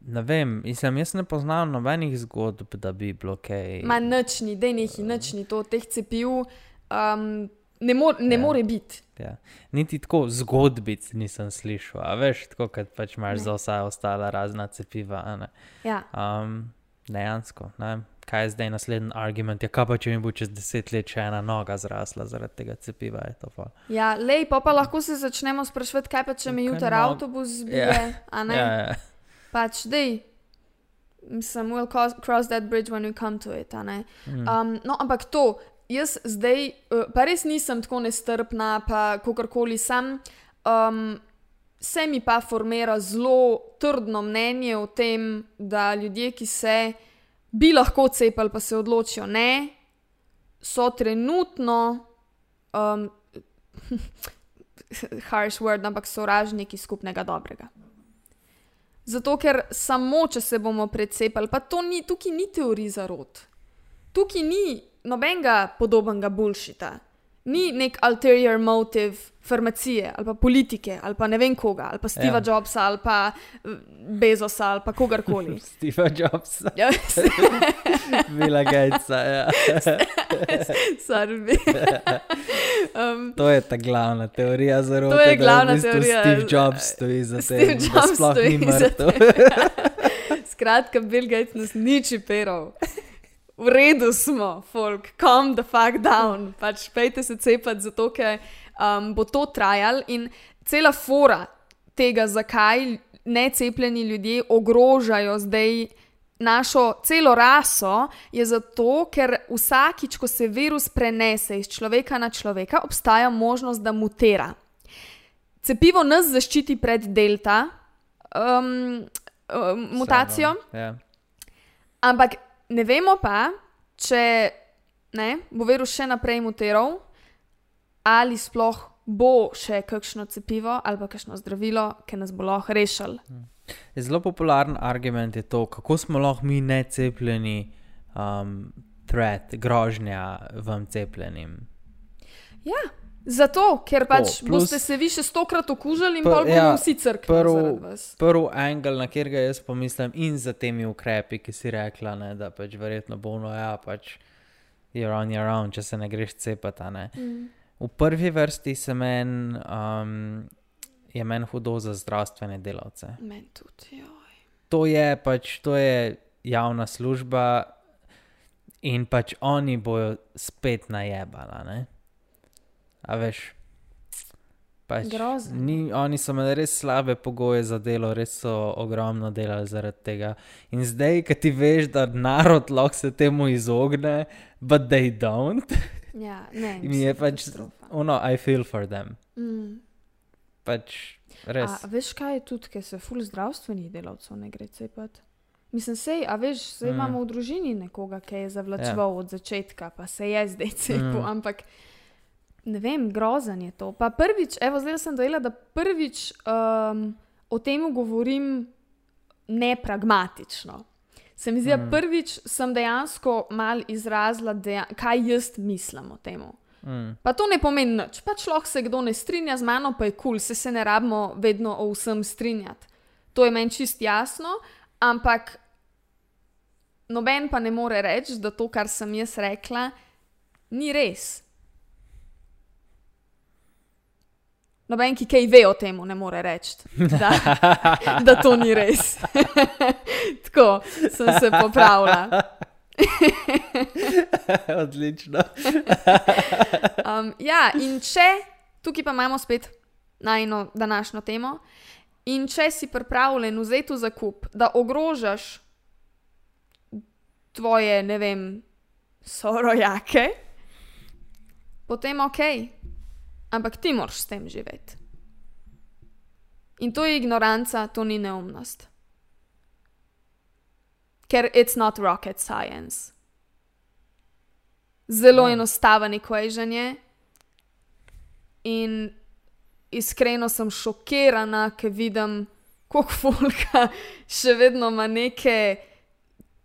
ne vem, mislim, jaz ne poznam nobenih zgodb, da bi bilo kaj. Ma nočni, da neki nočni to, teh cepiv um, ne, mor, ne Ja. more biti. Ja. Niti tako zgodbic nisem slišal, a veš, tako kot pač imaš Ne. za vsa ostala razna cepiva. ne. Ja. Um, dejansko, ne. Kaj je zdaj naslednji argument? Ja, kaj pa če mi bo čez deset let še ena noga zrasla zaradi tega cepiva? Ja, lej, pa, pa lahko se začnemo sprašovati, kaj pa če Kaj jutri nog- avtobus zbije. Ja. a ne? Ja, ja. Pač, dej. Mislim, we'll cross, cross that bridge when we come to it. Mm. Um, no, ampak to, jaz zdaj, uh, pa res nisem tako nestrpna, pa kakorkoli sem. Um, se mi pa formira zelo trdno mnenje o tem, da ljudje, ki se bi lahko cepili, pa se odločijo ne, so trenutno, um, harsh word, ampak sovražniki skupnega dobrega. Zato, ker samo če se bomo precepili, pa to ni, tukaj ni teorij zarod. Tukaj ni nobenega podobnega bulšita. Ni nek ulterior motive farmacije ali pa politike ali pa ne vem koga, ali pa Steva Ja. Jobsa ali pa eh, Bezosa ali pa kogarkoli. Steve Jobs, Ja, Bila Gatesa. Ja. sorry. um, To je ta glavna teorija zarote. To je da glavna v bistvu teorija. Steve Jobs stoji za Steve tem, da Jobs sploh stoji ni mrtev. Skratka, Bill Gates nas ni čiperal. V redu smo, folk, calm the fuck down. Pač pejte se cepati, zato ker um, bo to trajal in cela fora tega, zakaj necepljeni ljudje ogrožajo zdaj našo celo raso, je zato, ker vsakič, ko se virus prenese iz človeka na človeka, obstaja možnost, da mutira. Cepivo nas zaščiti pred delta um, um, mutacijo, Vseeno, Ja. ampak ne vemo pa, če ne, bo virus še naprej mutiral, ali sploh bo še kakšno cepivo ali pa kakšno zdravilo, ki nas bo lahko rešilo. Zelo popularen argument je to, kako smo lahko mi necepljeni, um, threat, grožnja vam cepljenim. Ja, zato, ker pač plus- boste se vi še stokrat okužili in Pa- bomo ja, vsi crkvi prv- vas. Prvi angel, na katerega jaz pomislim, in za temi ukrepi, ki si rekla, ne, da pač verjetno bo no, ja, pač you're on your own, če se ne greš cepati. Mm. V prvi vrsti se men, um, je meni hudo za zdravstvene delavce. Meni tudi. Joj. To je pač, to je javna služba in pač oni bojo spet najebala. Ne? A veš. Pač, Grozno. ni, oni so imeli res slabe pogoje za delo, res so ogromno delali zaradi tega. In zdaj, ki ti veš, da narod lahko se temu izogne, but they don't, Ja, ne. mi je pač, ono, I feel for them. Mm. Pač res. A, veš, kaj je tudi, ker se ful zdravstvenih delavcev ne gre cepati? Mislim, sej, a veš, zdaj Mm. imamo v družini nekoga, ki je zavlačeval ja. od začetka, pa se je zdaj cepil, mm. ampak ne vem, grozen je to. Pa prvič, evo, zdaj sem dojela, da prvič um, o tem govorim nepragmatično. Se mi zdi, da Mm. prvič sem dejansko mal izrazila, deja kaj jaz mislim o tem. Mm. Pa to ne pomeni nič, pač lahko se kdo ne strinja z mano, pa je kul, cool. se, se ne rabimo vedno o vsem strinjati. To je meni čist jasno, ampak noben pa ne more reči, da to, kar sem jaz rekla, ni res. Noben, ki kaj ve o tem, ne more reči, da, da to ni res. Tako sem se popravila. Odlično. Um, ja, in če, tukaj pa imamo spet najno današnjo temo, in če si pripravljen vzeti v zakup, da ogrožaš tvoje, ne vem, sorojake, potem ok, ampak ti moraš s tem živeti. In to je ignoranca, to ni neumnost. Ker it's not rocket science. Zelo Ja. enostaven equation je. In iskreno sem šokirana, ker vidim, koliko folka še vedno ima neke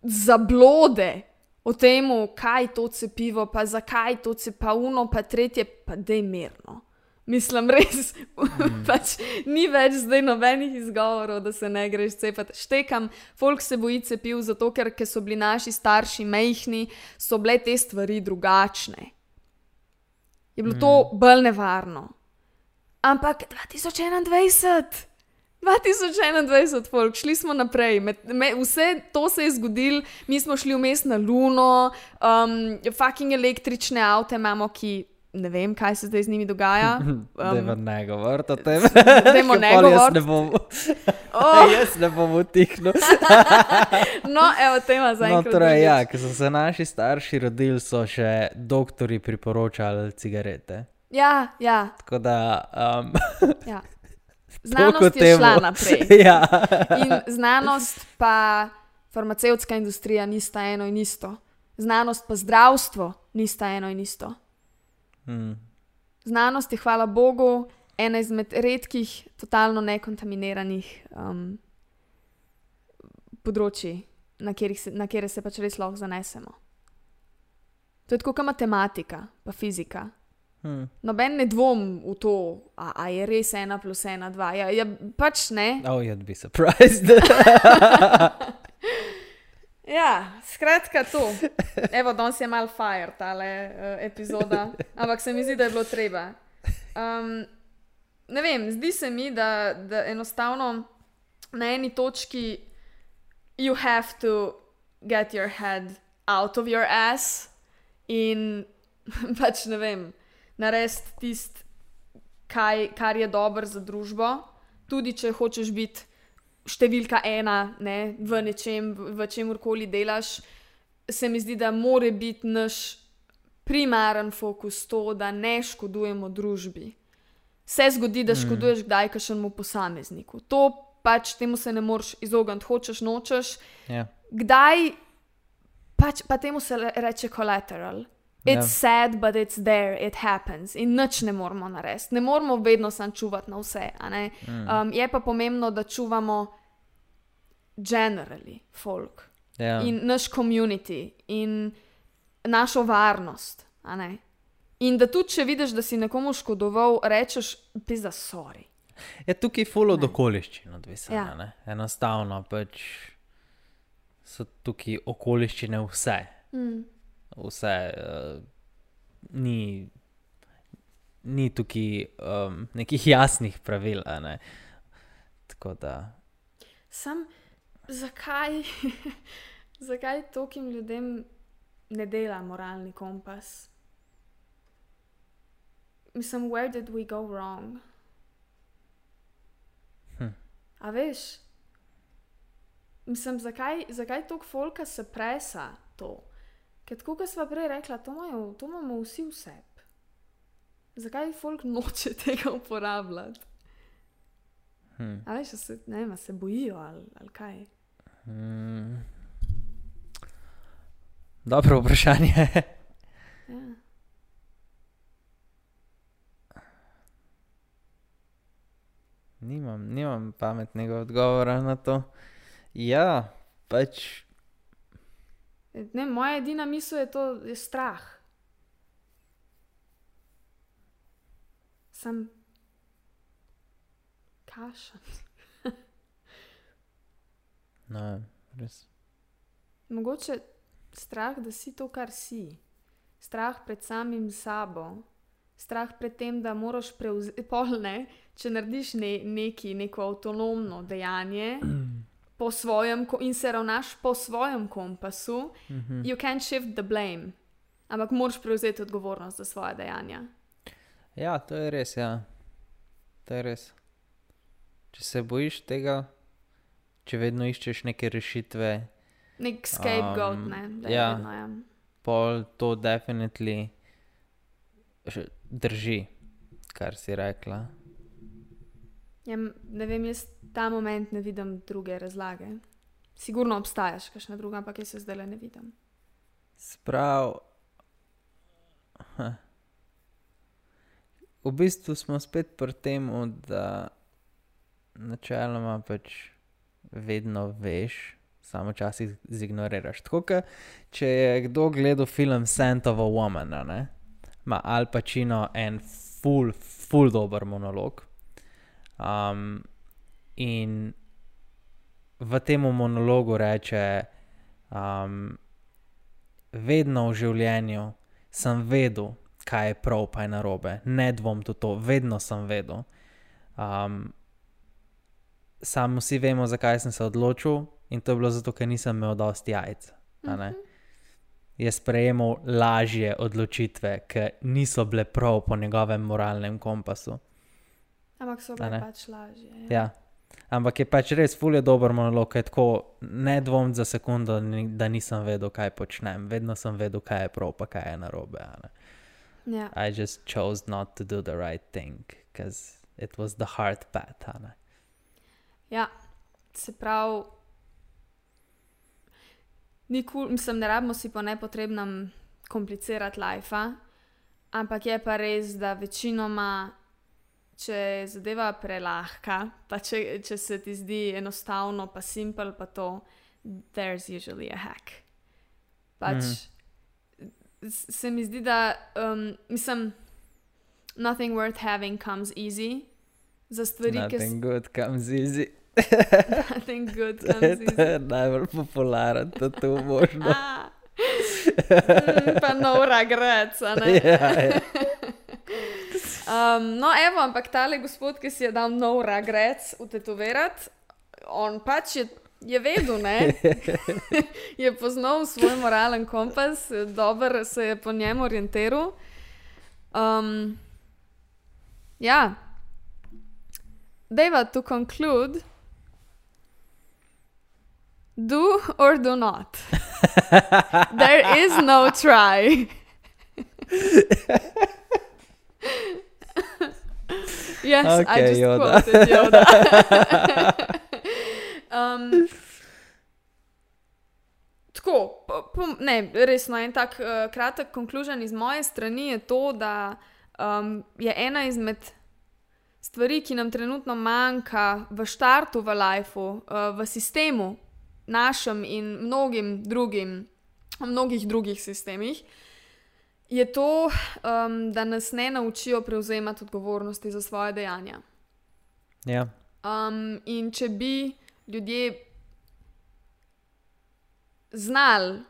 zablode o tem, kaj to cepivo, pa zakaj to cepivo, pa tretje, pa da je mirno. Mislim, res, mm. pač ni več zdaj nobenih izgovorov, da se ne greš cepiti. Štekam, folk se boji cepiv, zato ker, ker so bili naši starši mehni, so bile te stvari drugačne. Je bilo mm. to bolj nevarno. Ampak 2021. 2021, folk, šli smo naprej, med, me, vse to se je zgodilo, mi smo šli vmes na Luno, um, fucking električne avto imamo, ki ne vem, kaj se zdaj z njimi dogaja. Dajmo Um, ne govoriti o tem. Dajmo ne pol jaz govoriti. ne bom, oh, jaz ne bom utihnil. no, evo, tema za No, enkrat. torej, ja, ker so se naši starši rodili, so še doktori priporočali cigarete. ja, ja, Tako da. Um, ja. Znanost je šla naprej. ja. In znanost pa farmacevtska industrija nista eno in isto. Znanost pa zdravstvo nista eno in isto. Mm. Znanost je, hvala Bogu, ena izmed redkih, totalno nekontaminiranih um, področji, na, se, na katere se pač res lahko zanesemo. To je tako kot matematika, pa fizika. Mm. Noben ne dvom v to, a, a je res ena plus ena, dva. Ja, ja, pač ne. Oh, you'd be surprised. Ja, skratka to. Evo, danes je mal fire tale uh, epizoda, ampak se mi zdi, da je bilo treba. Um, ne vem, zdi se mi, da, da enostavno na eni točki you have to get your head out of your ass in pač ne vem, narediti tisto, kaj, kar je dobro za družbo, tudi če hočeš biti številka ena ne, v nečem, v čemurkoli delaš, se mi zdi, da mora biti naš primaren fokus to, da ne škodujemo družbi. Se zgodi, da škoduješ kdaj kašnemu posamezniku. To pač temu se ne moreš izogniti, hočeš, nočeš. ja. Kdaj pač, pa temu se reče collateral. It's Ja. sad, but it's there, it happens. In nič ne moramo narediti. Ne moramo vedno sam čuvati na vse. ne. Um, je pa pomembno, da čuvamo generally folk Ja. in naš community in našo varnost. In da tudi, če vidiš, da si nekomu škodoval, rečeš, pisa, sorry. Je tukaj full od okoliščin odvisno. Ja. Ja. Enostavno pač so tukaj okoliščine vse. Mm. Vse uh, ni, ni tukaj um, nekih jasnih pravil. Ne? Tako da. Sam, zakaj, zakaj tokim ljudem ne dela moralni kompas? Mislim, where did we go wrong? Hm. A veš, mislim, zakaj, zakaj toliko folka se presa to? Ker tako, kot smo prej rekla, to, imajo, to imamo vsi v sebi. Zakaj folk noče tega uporabljati? Hm. A veš, a se, ne vem, a se bojijo ali, ali kaj. Mm. Dobro vprašanje. Ja. nimam, nimam pametnega odgovora na to. Ja, pač. Ne, moja edina misel je to je strah. Sem kašen. No, res. Mogoče strah, da si to, kar si. Strah pred samim sabo. Strah pred tem, da moraš prevzeti polne, če narediš ne, neki, neko avtonomno dejanje po svojem in se ravnaš po svojem kompasu, Mhm. you can't shift the blame. Ampak moraš prevzeti odgovornost za svoje dejanja. Ja, to je res. Ja. To je res. Če se bojiš tega, če vedno iščeš neke rešitve, Nek scapegoat, Um, ne, da ja. ja. vedno je. pol to definitivno drži, kar si rekla. Ja, ne vem, jaz ta moment ne vidim druge razlage. Sigurno obstajaš, kakšna druga, ampak jaz se zdaj le ne vidim. Sprav. V bistvu smo spet pri tem, da načeloma pač vedno veš, samo včasih zignoriraš. Tako kot če je kdo gledal film Scent of a Woman, ima Al Pacino en full, full dober monolog. Um, in v tem monologu reče, um, vedno v življenju sem vedel, kaj je prav, pa je narobe. Ne dvom v to, vedno sem vedel. Um, sam vsi vemo, zakaj sem se odločil, in to je bilo zato, ker nisem imel dosti jajc. a ne. Je sprejemal lažje odločitve, ki niso bile prav po njegovem moralnem kompasu. Ampak so bile pač lažje. Ja. Ampak je pač res fulje dober monolog, ker je tako ne dvom za sekundo, da nisem vedel, kaj počnem. Vedno sem vedel, kaj je prav, pa kaj je narobe. ja. I just chose not to do the right thing, because it was the hard path. a ne. ja. Se pravi, nikul, mislim, ne rabimo si po nepotrebnem komplicirati lajfa, ampak je pa res, da večinoma, če je zadeva prelahka, pa če, če se ti zdi enostavno, pa simpel, pa to, there's usually a hack. Pač mm. se mi zdi, da um, mislim, nothing worth having comes easy. Za stvari, ki so Nothing good comes easy. nothing good comes to easy. je najbolj popularen, to je možno. Mm, pa no regrets, a ne. ja, ja. Um, no, evo, ampak tale gospod, ki si je dal no regrets utetovirati, on pač je, je vedel, ne? je poznal svoj moralen kompas, dobro se je po njem orientiral. Um, ja, Deva, to conclude. Do or do not. there is no try. yes, I Okay, just Yoda. quoted Yoda. um, tako, po, po, ne, resno, en tak uh, kratek konkluzion iz moje strani je to, da um, je ena izmed stvari, ki nam trenutno manjka v štartu v lifeu, uh, v sistemu, našem in mnogim drugim, mnogih drugih sistemih, je to, um, da nas ne naučijo prevzemati odgovornosti za svoje dejanja. ja. Um, in če bi ljudje znali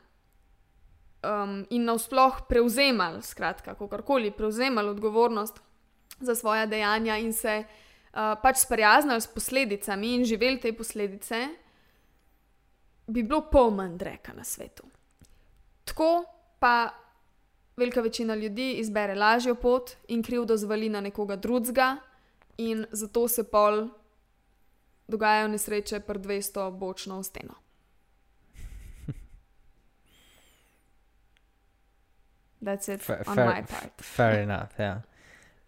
um, in navsploh prevzemali, skratka, kakorkoli, prevzemali odgovornost za svoja dejanja in se uh, pač sprijaznili s posledicami in živeli te posledice, bi bilo pol manj dreka na svetu. Tako pa velika večina ljudi izbere lažjo pot in krivdo zvali na nekoga drugega, in zato se pol dogajajo nesreče pred 200 bočno v steno. That's it Fa- on fair- my part. Fair enough, ja.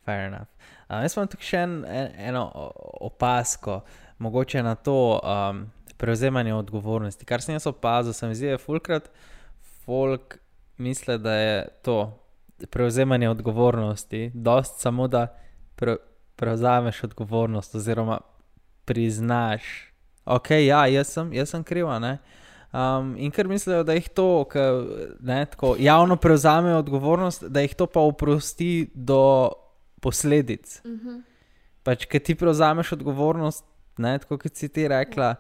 Fair enough. Um, jaz imam tukaj še en, en, eno opasko, mogoče na to um, prevzemanje odgovornosti. Kar sem jaz opazil, se mi zdi, da je fulkrat folk misli, da je to prevzemanje odgovornosti, dost samo da pre, prevzameš odgovornost oziroma priznaš, ok, ja, jaz sem, jaz sem kriva, ne. Um, in ker mislijo, da jih to, ke, ne, tako javno prevzamejo odgovornost, da jih to pa oprosti do posledic. Uh -huh. Pač, ker ti prevzameš odgovornost, ne, tako kot si ti rekla,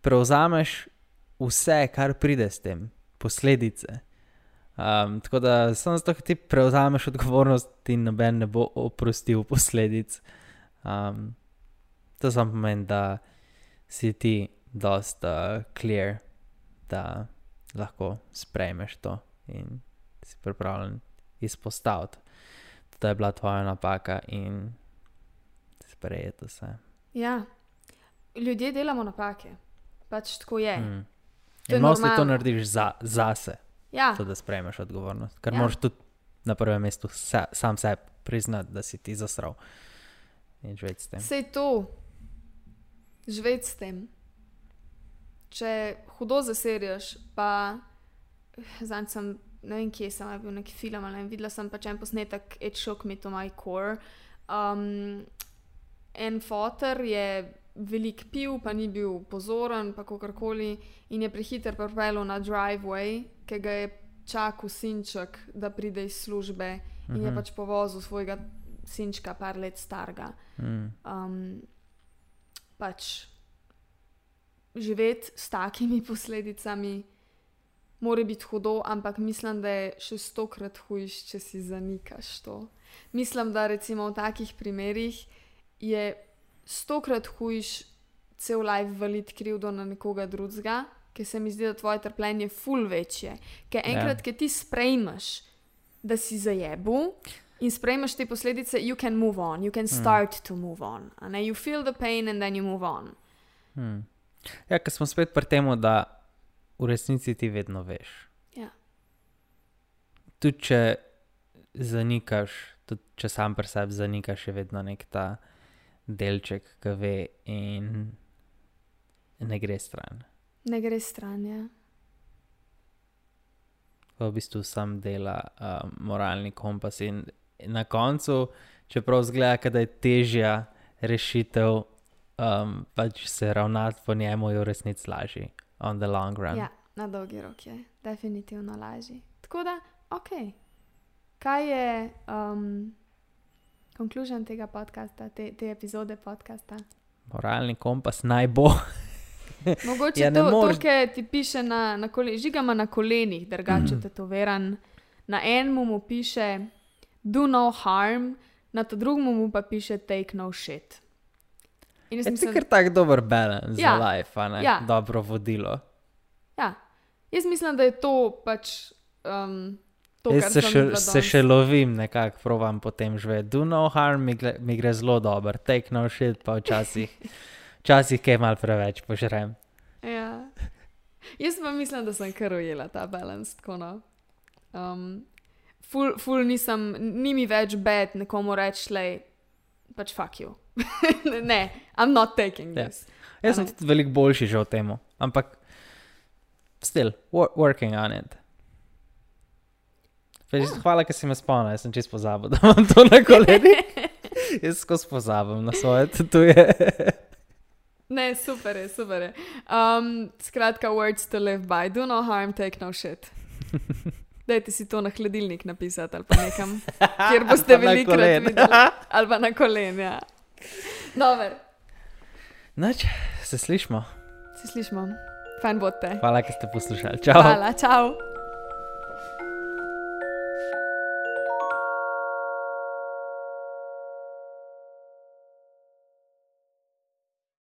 prevzameš vse, kar pride s tem, posledice. Um, tako da samo zato, ker ti prevzameš odgovornost, ti noben ne bo oprostil posledic. Um, to samo pomeni, da si ti dosta uh, clear, da lahko sprejmeš to in si pripravljen izpostaviti, da je bila tvoja napaka in sprejeti vse. Ja, ljudje delamo napake, pač tako je. Mm. In mostly to narediš za, zase, Ja, to, da sprejmeš odgovornost. Ker Ja. moraš tudi na prvem mestu se, sam sebi priznati, da si ti zasral in živeti s tem. Sej to, živeti s tem. Če hudo zaserješ, pa zdaj sem, ne vem, kje sem je bil neki film ali ne videla sem pač en posnetek, It Shook Me to My Core. Um, en fotor je velik pil, pa ni bil pozoren, pa kakorkoli, in je prehiter pripeljal na driveway, ki ga je čakal sinček, da pride iz službe, in je Mhm. pač povozil svojega sinčka, par let starega um, pač živeti s takimi posledicami, mora biti hudo, ampak mislim, da je še stokrat hujš, če si zanikaš to. Mislim, da recimo v takih primerih je stokrat hujš cel life valiti krivdo na nekoga drugega, ker se mi zdi, da tvoje trpljenje je ful večje. Ker enkrat, ja. ki ti sprejmeš, da si zajebu, in sprejmeš te posledice, you can move on, you can start mm. to move on. a Ne? You feel the pain and then you move on. Mm. Ja, ker smo spet pri tem, da v resnici ti vedno veš. Ja. Tudi če zanikaš, tudi če sam pri sebi zanikaš, je vedno nek ta delček, ki ve in ne gre stran. Ne gre stran. Ja. v bistvu sam dela uh, moralni kompas. In na koncu, čeprav zgleda, da je težja rešitev, um, pač se ravnati po njemu je v resnici lažje, on the long run. ja, na dolgi rok je definitivno lažji. Tako da, ok. Kaj je um, konkluzion tega podcasta, te, te epizode podcasta? Moralni kompas naj bo. Mogoče Ja, to, moreš- to kar ti piše na, na kolenih, žigama na kolenih, drugače tetoviran. Na enem mu piše do no harm, na ta drugem mu pa piše take no shit. In jaz Je to mislim, kar tak dober balans Ja, za life, a ne? ja. Dobro vodilo. ja, jaz mislim, da je to pač. Um, to, Jaz se še, se še lovim, nekako provam potem živeti. Do no harm mi, gle, mi gre zelo dobro, take no shit, pa včasih, včasih kaj mal preveč požrem. Ja. Jaz pa mislim, da sem kar ujela ta balans. tako No. Um, ful, ful nisem, ni mi več bed nekomu reči, le pač fuck you. ne, I'm not taking Ja. this. Jaz A sem tudi veliko boljši že v tem, ampak still, wor working on it. Ja. Hvala, ker si me spomnil, jaz sem čist pozabil, da imam to na kolenih. jaz skozi pozabim na svoje tatuje. Ne, super je, super je. Um, skratka, words to live by. Do no harm, take no shit. Dajte si to na hladilnik napisati ali pa nekam, kjer boste kolen. videli. Ali pa na kolen, ja. Dober, Noč, se slišmo. se slišimo. Fajn bote. Hvala, ker ste poslušali. Čau. Hvala, čau.